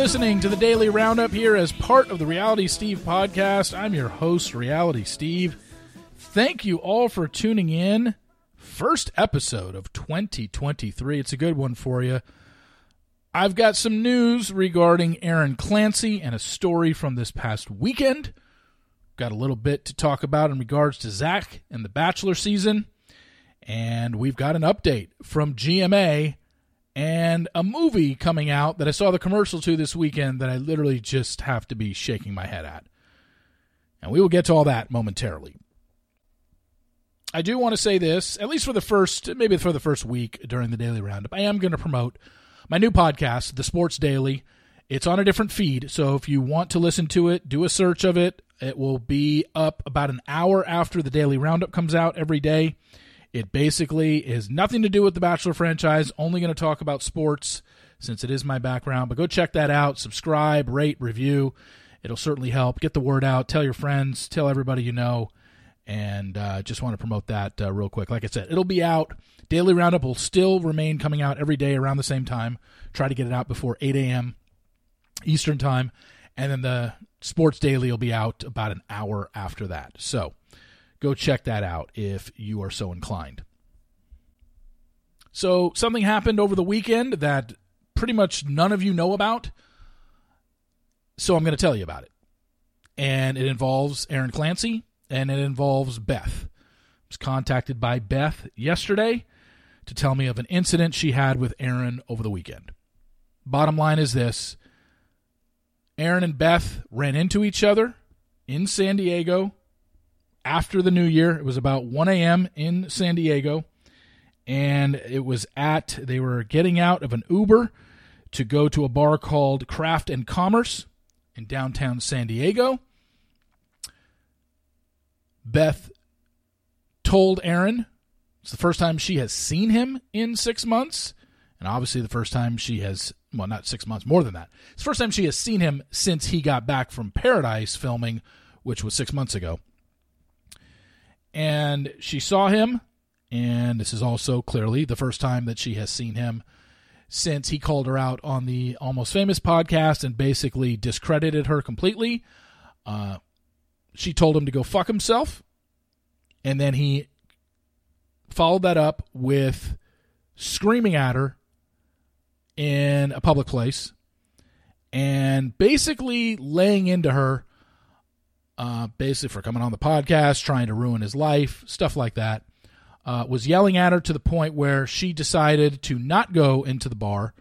Listening to the Daily Roundup here as part of the Reality Steve podcast. I'm your host, Reality Steve. Thank you all for tuning in. First episode of 2023. It's a good one for you. I've got some news regarding Aaron Clancy and a story from this past weekend. Got a little bit to talk about in regards to Zach and the Bachelor season. And we've got an update from GMA and a movie coming out that I saw the commercial to this weekend that I literally just have to be shaking my head at. And we will get to all that momentarily. I do want to say this, at least for the first, maybe for the first week during the daily roundup, I am going to promote my new podcast, The Sports Daily. It's on a different feed, so if you want to listen to it, do a search of it. It will be up about an hour after the daily roundup comes out every day. It basically is nothing to do with the Bachelor franchise, only going to talk about sports since it is my background. But go check that out, subscribe, rate, review. It'll certainly help. Get the word out, tell your friends, tell everybody you know. And uh, just want to promote that uh, real quick. Like I said, it'll be out. Daily Roundup will still remain coming out every day around the same time. Try to get it out before 8 a.m. Eastern Time. And then the Sports Daily will be out about an hour after that. So go check that out if you are so inclined. So, something happened over the weekend that pretty much none of you know about. So, I'm going to tell you about it. And it involves Aaron Clancy and it involves Beth. I was contacted by Beth yesterday to tell me of an incident she had with Aaron over the weekend. Bottom line is this Aaron and Beth ran into each other in San Diego after the new year. It was about 1 a.m. in San Diego. And it was at, they were getting out of an Uber to go to a bar called Craft and Commerce in downtown San Diego. Beth told Aaron it's the first time she has seen him in six months. And obviously, the first time she has, well, not six months, more than that. It's the first time she has seen him since he got back from Paradise filming, which was six months ago and she saw him. And this is also clearly the first time that she has seen him since he called her out on the Almost Famous podcast and basically discredited her completely. Uh, she told him to go fuck himself. And then he followed that up with screaming at her in a public place and basically laying into her uh, basically for coming on the podcast, trying to ruin his life, stuff like that. Uh, was yelling at her to the point where she decided to not go into the bar,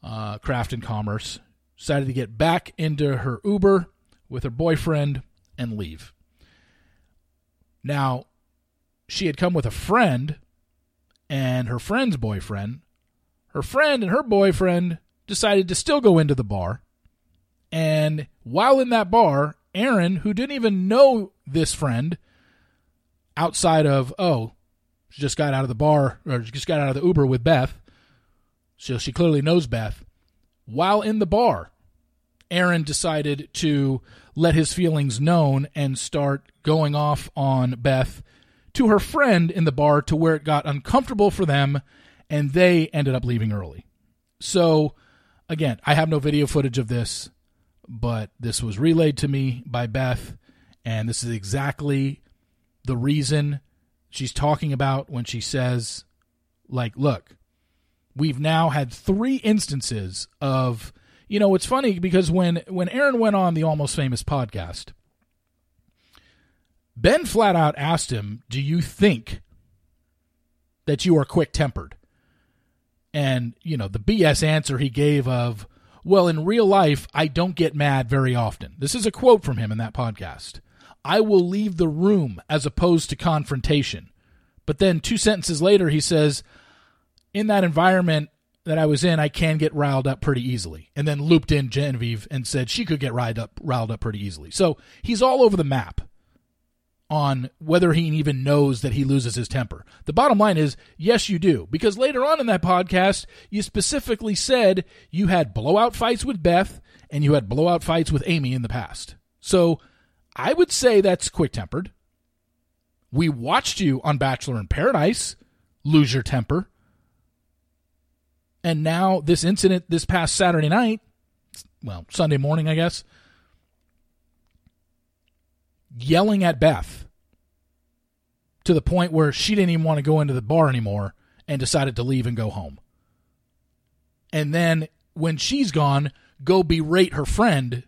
uh, Craft and Commerce, decided to get back into her Uber with her boyfriend and leave. Now, she had come with a friend and her friend's boyfriend. Her friend and her boyfriend decided to still go into the bar. And while in that bar, Aaron, who didn't even know this friend outside of, oh, she just got out of the bar or just got out of the Uber with Beth. So she clearly knows Beth. While in the bar, Aaron decided to let his feelings known and start going off on Beth to her friend in the bar to where it got uncomfortable for them and they ended up leaving early. So, again, I have no video footage of this but this was relayed to me by Beth, and this is exactly the reason she's talking about when she says, like, look, we've now had three instances of, you know, it's funny because when when Aaron went on the Almost Famous podcast, Ben flat out asked him, "Do you think that you are quick tempered?" And you know, the BS answer he gave of, well, in real life, I don't get mad very often. This is a quote from him in that podcast. I will leave the room as opposed to confrontation. But then two sentences later, he says, in that environment that I was in, I can get riled up pretty easily. And then looped in Genevieve and said she could get riled up, riled up pretty easily. So he's all over the map on whether he even knows that he loses his temper. The bottom line is, yes, you do. Because later on in that podcast, you specifically said you had blowout fights with Beth and you had blowout fights with Amy in the past. So I would say that's quick tempered. We watched you on Bachelor in Paradise lose your temper. And now this incident this past Saturday night, well, Sunday morning, I guess, yelling at Beth to the point where she didn't even want to go into the bar anymore and decided to leave and go home. And then when she's gone, go berate her friend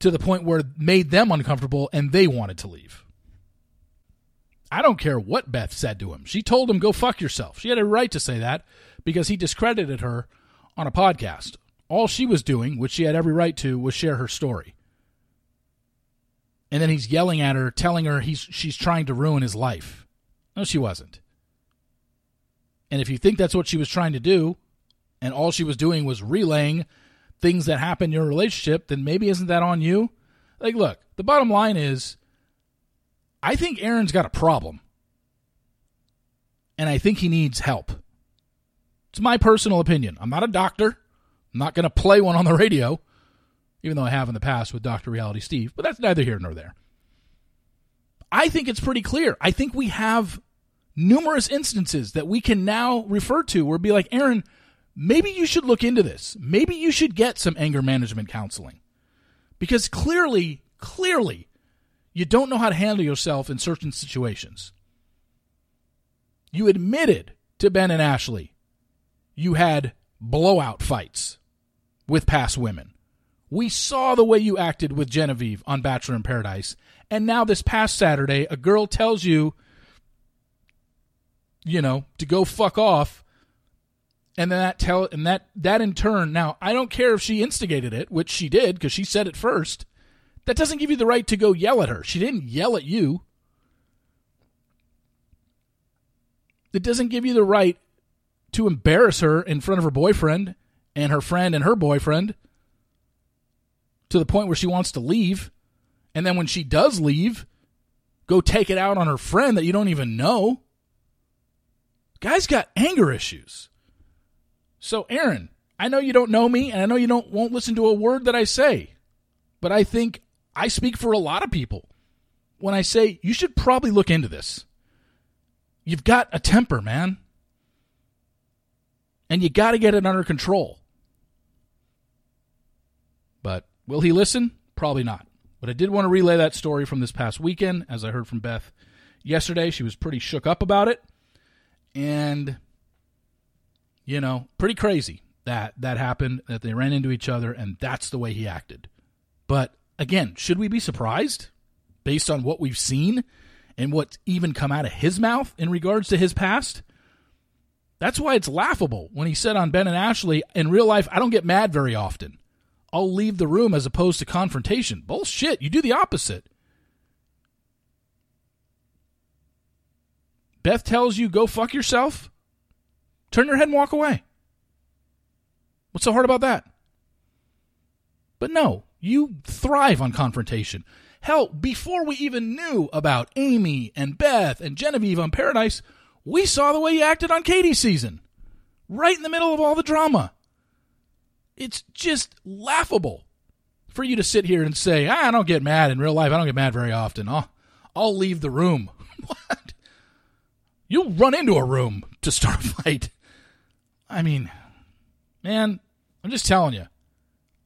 to the point where made them uncomfortable and they wanted to leave. I don't care what Beth said to him. She told him, go fuck yourself. She had a right to say that because he discredited her on a podcast. All she was doing, which she had every right to, was share her story. And then he's yelling at her, telling her he's she's trying to ruin his life. No, she wasn't. And if you think that's what she was trying to do, and all she was doing was relaying things that happened in your relationship, then maybe isn't that on you? Like, look, the bottom line is I think Aaron's got a problem. And I think he needs help. It's my personal opinion. I'm not a doctor. I'm not going to play one on the radio, even though I have in the past with Dr. Reality Steve, but that's neither here nor there. I think it's pretty clear. I think we have numerous instances that we can now refer to where be like, Aaron, maybe you should look into this. Maybe you should get some anger management counseling. Because clearly, clearly, you don't know how to handle yourself in certain situations. You admitted to Ben and Ashley you had blowout fights with past women. We saw the way you acted with Genevieve on Bachelor in Paradise. And now, this past Saturday, a girl tells you, you know, to go fuck off. And then that tell and that that in turn, now I don't care if she instigated it, which she did because she said it first. That doesn't give you the right to go yell at her. She didn't yell at you. It doesn't give you the right to embarrass her in front of her boyfriend and her friend and her boyfriend to the point where she wants to leave. And then when she does leave, go take it out on her friend that you don't even know. Guy's got anger issues. So, Aaron, I know you don't know me and I know you don't won't listen to a word that I say. But I think I speak for a lot of people when I say you should probably look into this. You've got a temper, man. And you got to get it under control. But will he listen? Probably not. But I did want to relay that story from this past weekend. As I heard from Beth yesterday, she was pretty shook up about it. And, you know, pretty crazy that that happened, that they ran into each other, and that's the way he acted. But again, should we be surprised based on what we've seen and what's even come out of his mouth in regards to his past? That's why it's laughable when he said on Ben and Ashley, in real life, I don't get mad very often. I'll leave the room as opposed to confrontation. Bullshit. You do the opposite. Beth tells you, go fuck yourself. Turn your head and walk away. What's so hard about that? But no, you thrive on confrontation. Hell, before we even knew about Amy and Beth and Genevieve on Paradise, we saw the way you acted on Katie's season. Right in the middle of all the drama. It's just laughable for you to sit here and say, ah, I don't get mad in real life. I don't get mad very often. I'll, I'll leave the room. what? You'll run into a room to start a fight. I mean, man, I'm just telling you.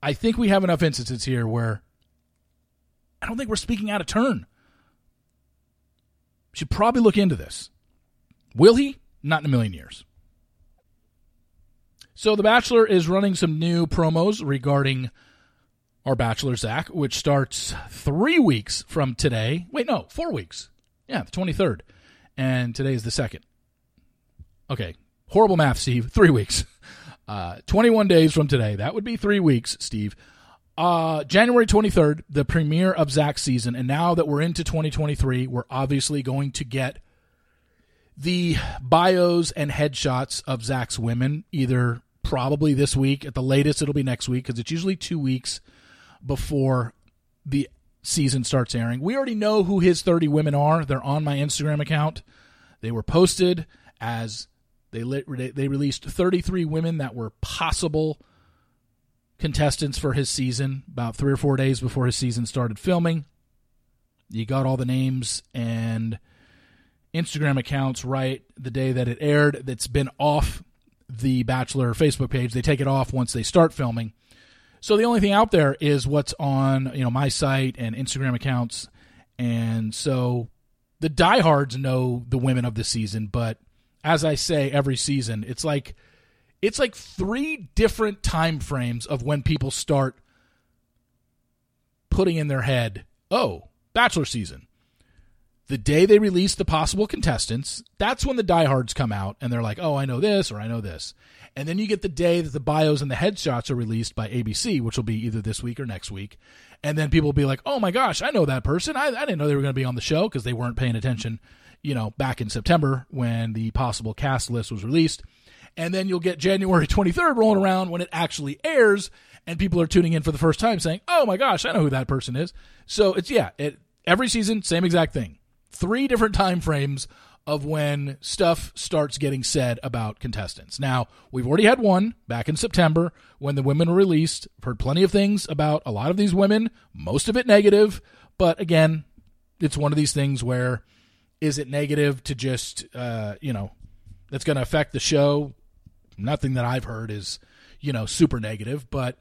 I think we have enough instances here where I don't think we're speaking out of turn. Should probably look into this. Will he? Not in a million years. So The Bachelor is running some new promos regarding our Bachelor Zach, which starts three weeks from today. Wait, no, four weeks. Yeah, the 23rd. And today is the second. Okay, horrible math, Steve. Three weeks. Uh, 21 days from today. That would be three weeks, Steve. Uh, January 23rd, the premiere of Zach's season. And now that we're into 2023, we're obviously going to get the bios and headshots of Zach's women, either probably this week, at the latest, it'll be next week, because it's usually two weeks before the season starts airing. We already know who his 30 women are. They're on my Instagram account. They were posted as they they released 33 women that were possible contestants for his season about 3 or 4 days before his season started filming. You got all the names and Instagram accounts right the day that it aired that's been off the Bachelor Facebook page. They take it off once they start filming. So the only thing out there is what's on you know my site and Instagram accounts, and so the diehards know the women of the season. But as I say every season, it's like it's like three different time frames of when people start putting in their head, oh, Bachelor season. The day they release the possible contestants, that's when the diehards come out and they're like, oh, I know this or I know this. And then you get the day that the bios and the headshots are released by ABC, which will be either this week or next week. And then people will be like, oh my gosh, I know that person. I, I didn't know they were going to be on the show because they weren't paying attention, you know, back in September when the possible cast list was released. And then you'll get January 23rd rolling around when it actually airs and people are tuning in for the first time saying, "Oh my gosh, I know who that person is." So it's yeah, it every season same exact thing. Three different time frames of when stuff starts getting said about contestants. Now, we've already had one back in September when the women were released. I've heard plenty of things about a lot of these women, most of it negative, but again, it's one of these things where is it negative to just uh, you know, that's going to affect the show? Nothing that I've heard is, you know, super negative, but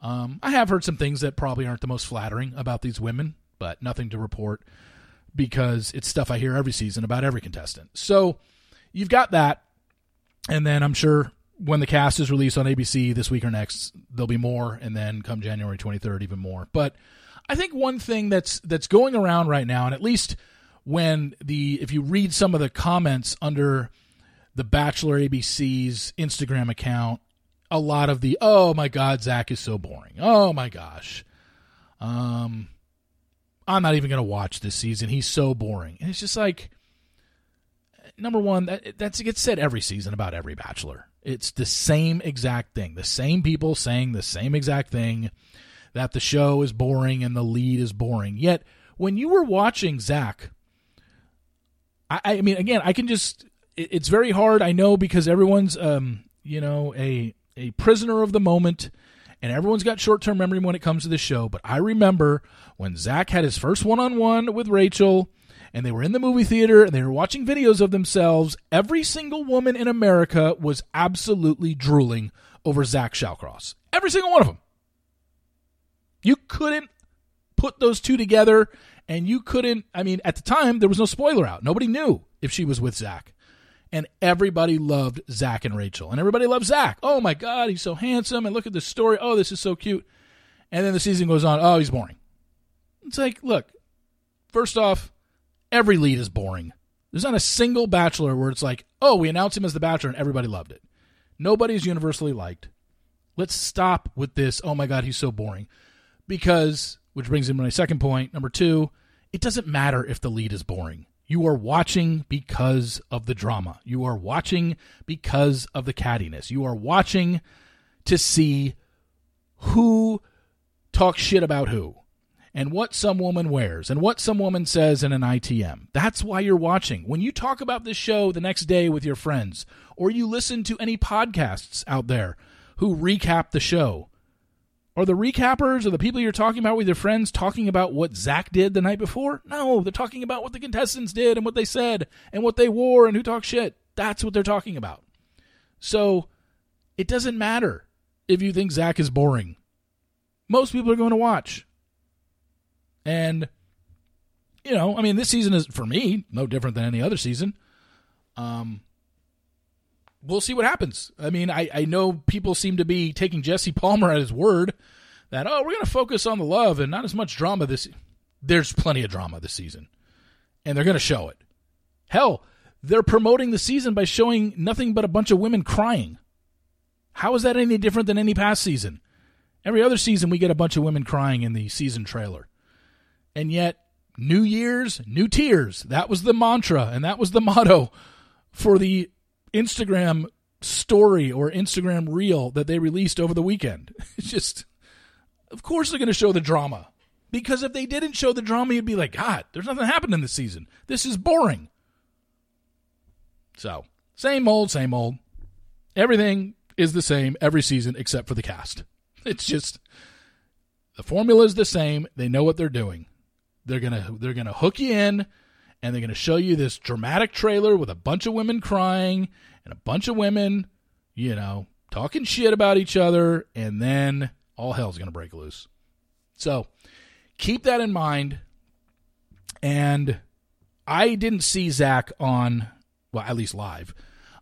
um, I have heard some things that probably aren't the most flattering about these women, but nothing to report because it's stuff I hear every season about every contestant. So you've got that. And then I'm sure when the cast is released on ABC this week or next, there'll be more. And then come January 23rd, even more. But I think one thing that's that's going around right now, and at least when the if you read some of the comments under the Bachelor ABC's Instagram account a lot of the oh my god Zach is so boring. Oh my gosh. Um I'm not even going to watch this season. He's so boring. And it's just like number 1 that that's gets said every season about every bachelor. It's the same exact thing. The same people saying the same exact thing that the show is boring and the lead is boring. Yet when you were watching Zach I, I mean again, I can just it's very hard I know because everyone's um you know a a prisoner of the moment, and everyone's got short term memory when it comes to this show. But I remember when Zach had his first one on one with Rachel, and they were in the movie theater and they were watching videos of themselves. Every single woman in America was absolutely drooling over Zach Shallcross. Every single one of them. You couldn't put those two together, and you couldn't. I mean, at the time, there was no spoiler out. Nobody knew if she was with Zach and everybody loved Zach and Rachel, and everybody loved Zach. Oh my God, he's so handsome, and look at this story. Oh, this is so cute. And then the season goes on. Oh, he's boring. It's like, look, first off, every lead is boring. There's not a single bachelor where it's like, oh, we announced him as the bachelor and everybody loved it. Nobody's universally liked. Let's stop with this. Oh my God, he's so boring. Because, which brings me to my second point. Number two, it doesn't matter if the lead is boring. You are watching because of the drama. You are watching because of the cattiness. You are watching to see who talks shit about who and what some woman wears and what some woman says in an ITM. That's why you're watching. When you talk about this show the next day with your friends or you listen to any podcasts out there who recap the show, are the recappers or the people you're talking about with your friends talking about what Zach did the night before? No, they're talking about what the contestants did and what they said and what they wore and who talked shit. That's what they're talking about. So it doesn't matter if you think Zach is boring. Most people are going to watch. And, you know, I mean, this season is, for me, no different than any other season. Um, we'll see what happens. I mean, I, I know people seem to be taking Jesse Palmer at his word that, oh, we're going to focus on the love and not as much drama this There's plenty of drama this season, and they're going to show it. Hell, they're promoting the season by showing nothing but a bunch of women crying. How is that any different than any past season? Every other season, we get a bunch of women crying in the season trailer. And yet, New Year's, new tears. That was the mantra, and that was the motto for the Instagram story or Instagram reel that they released over the weekend. It's just, of course, they're going to show the drama. Because if they didn't show the drama, you'd be like, God, there's nothing happening in this season. This is boring. So, same old, same old. Everything is the same every season except for the cast. It's just the formula is the same. They know what they're doing. They're gonna they're gonna hook you in and they're going to show you this dramatic trailer with a bunch of women crying and a bunch of women, you know, talking shit about each other, and then all hell's going to break loose. So keep that in mind. And I didn't see Zach on, well, at least live.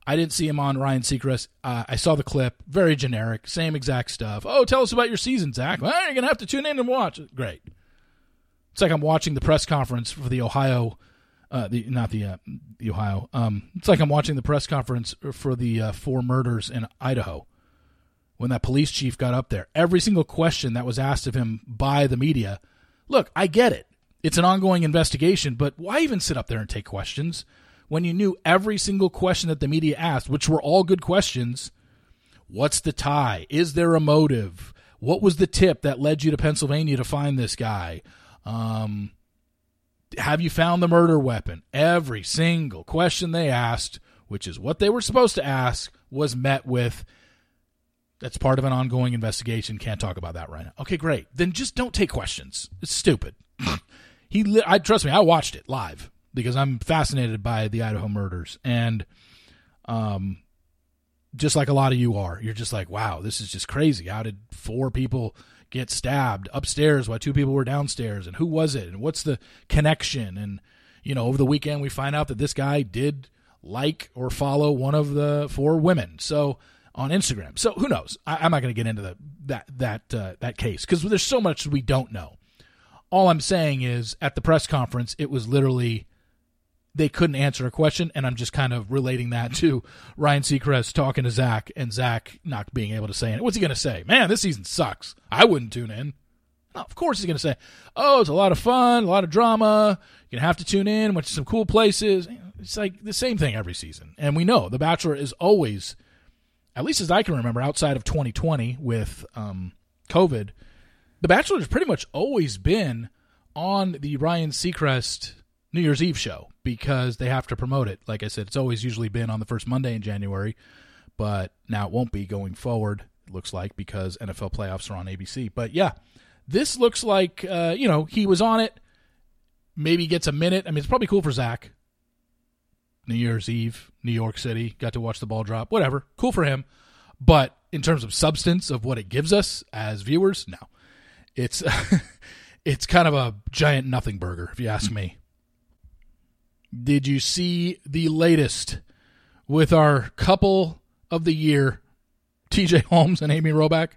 I didn't see him on Ryan Seacrest. Uh, I saw the clip, very generic, same exact stuff. Oh, tell us about your season, Zach. Well, you're going to have to tune in and watch. Great. It's like I'm watching the press conference for the Ohio, uh, the not the uh, the Ohio. Um, it's like I'm watching the press conference for the uh, four murders in Idaho. When that police chief got up there, every single question that was asked of him by the media. Look, I get it. It's an ongoing investigation, but why even sit up there and take questions when you knew every single question that the media asked, which were all good questions? What's the tie? Is there a motive? What was the tip that led you to Pennsylvania to find this guy? Um, have you found the murder weapon? Every single question they asked, which is what they were supposed to ask, was met with that's part of an ongoing investigation. Can't talk about that right now. Okay, great. Then just don't take questions. It's stupid. he, I trust me, I watched it live because I'm fascinated by the Idaho murders, and um, just like a lot of you are, you're just like, wow, this is just crazy. How did four people get stabbed upstairs while two people were downstairs, and who was it, and what's the connection? And you know, over the weekend we find out that this guy did like or follow one of the four women. So on Instagram. So who knows? I, am not going to get into the, that that uh, that case because there's so much we don't know all I'm saying is at the press conference, it was literally they couldn't answer a question, and I'm just kind of relating that to Ryan Seacrest talking to Zach and Zach not being able to say it. What's he going to say? Man, this season sucks. I wouldn't tune in. No, of course he's going to say, "Oh, it's a lot of fun, a lot of drama. You're going to have to tune in, went to some cool places." It's like the same thing every season, and we know The Bachelor is always, at least as I can remember, outside of 2020 with um, COVID the Bachelor has pretty much always been on the Ryan Seacrest New Year's Eve show because they have to promote it. Like I said, it's always usually been on the first Monday in January, but now it won't be going forward, it looks like, because NFL playoffs are on ABC. But yeah, this looks like, uh, you know, he was on it, maybe gets a minute. I mean, it's probably cool for Zach. New Year's Eve, New York City, got to watch the ball drop, whatever. Cool for him. But in terms of substance of what it gives us as viewers, no. It's it's kind of a giant nothing burger, if you ask me. Did you see the latest with our couple of the year, TJ Holmes and Amy Robach?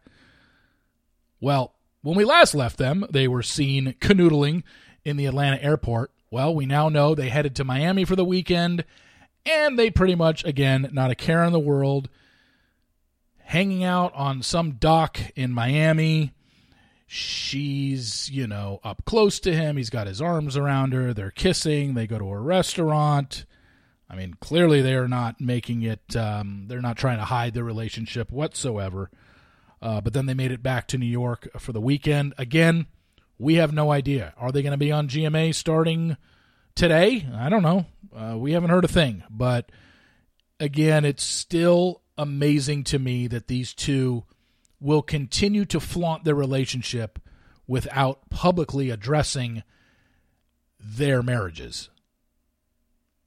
Well, when we last left them, they were seen canoodling in the Atlanta airport. Well, we now know they headed to Miami for the weekend, and they pretty much, again, not a care in the world, hanging out on some dock in Miami she's, you know, up close to him. He's got his arms around her. They're kissing. They go to a restaurant. I mean, clearly they are not making it, um, they're not trying to hide their relationship whatsoever. Uh, but then they made it back to New York for the weekend. Again, we have no idea. Are they going to be on GMA starting today? I don't know. Uh, we haven't heard a thing. But again, it's still amazing to me that these two will continue to flaunt their relationship without publicly addressing their marriages.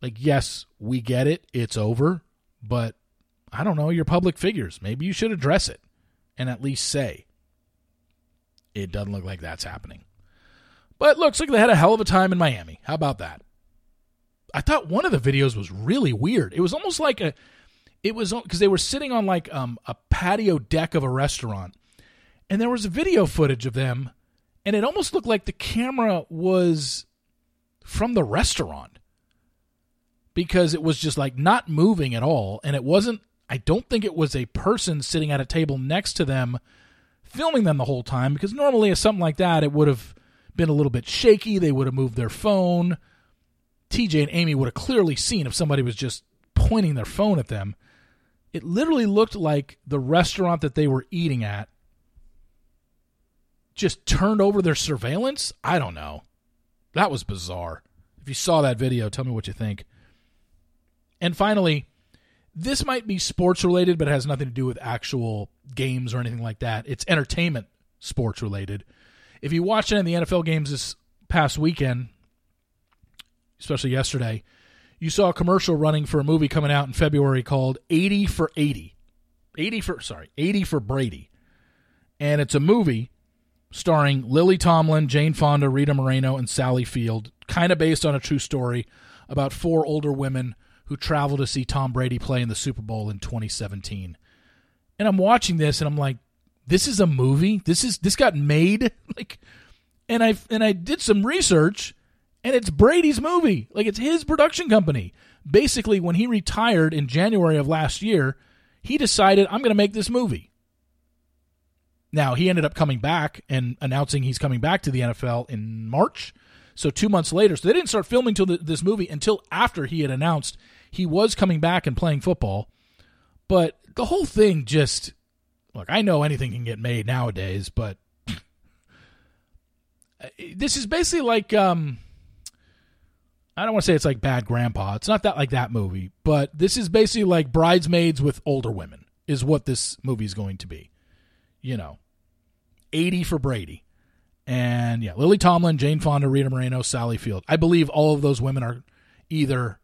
Like, yes, we get it, it's over, but I don't know, you're public figures. Maybe you should address it and at least say, it doesn't look like that's happening. But looks like they had a hell of a time in Miami. How about that? I thought one of the videos was really weird. It was almost like a it was because they were sitting on like um, a patio deck of a restaurant, and there was video footage of them, and it almost looked like the camera was from the restaurant because it was just like not moving at all, and it wasn't. I don't think it was a person sitting at a table next to them filming them the whole time because normally, if something like that, it would have been a little bit shaky. They would have moved their phone. TJ and Amy would have clearly seen if somebody was just pointing their phone at them. It literally looked like the restaurant that they were eating at just turned over their surveillance. I don't know. That was bizarre. If you saw that video, tell me what you think. And finally, this might be sports related, but it has nothing to do with actual games or anything like that. It's entertainment sports related. If you watched any of the NFL games this past weekend, especially yesterday, you saw a commercial running for a movie coming out in February called 80 for 80. 80 for sorry, 80 for Brady. and it's a movie starring Lily Tomlin, Jane Fonda, Rita Moreno, and Sally Field, kind of based on a true story about four older women who travel to see Tom Brady play in the Super Bowl in 2017. And I'm watching this and I'm like, this is a movie. This is this got made like and I and I did some research and it's Brady's movie. Like it's his production company. Basically when he retired in January of last year, he decided I'm going to make this movie. Now, he ended up coming back and announcing he's coming back to the NFL in March. So, two months later, so they didn't start filming till the, this movie until after he had announced he was coming back and playing football. But the whole thing just look, I know anything can get made nowadays, but this is basically like um I don't want to say it's like Bad Grandpa. It's not that like that movie, but this is basically like Bridesmaids with older women is what this movie is going to be. You know, 80 for Brady. And yeah, Lily Tomlin, Jane Fonda, Rita Moreno, Sally Field. I believe all of those women are either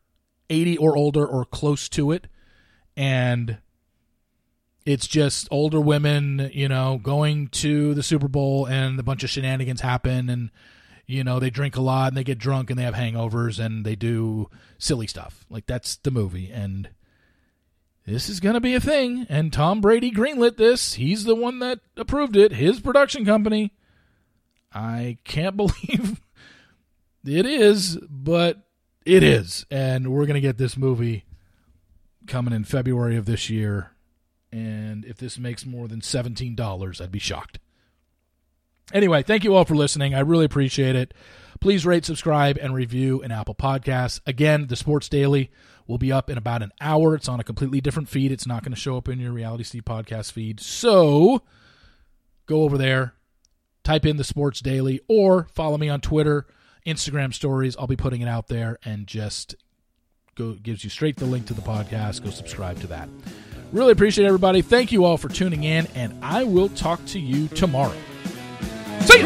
80 or older or close to it. And it's just older women, you know, going to the Super Bowl and a bunch of shenanigans happen and you know, they drink a lot and they get drunk and they have hangovers and they do silly stuff. Like that's the movie and this is going to be a thing and Tom Brady greenlit this. He's the one that approved it, his production company. I can't believe it is, but it is. And we're going to get this movie coming in February of this year. And if this makes more than $17, I'd be shocked. Anyway, thank you all for listening. I really appreciate it. Please rate, subscribe, and review in Apple Podcasts. Again, the Sports Daily will be up in about an hour. It's on a completely different feed. It's not going to show up in your Reality Steve podcast feed. So go over there, type in the Sports Daily, or follow me on Twitter, Instagram stories. I'll be putting it out there and just go gives you straight the link to the podcast. Go subscribe to that. Really appreciate everybody. Thank you all for tuning in, and I will talk to you tomorrow. 谁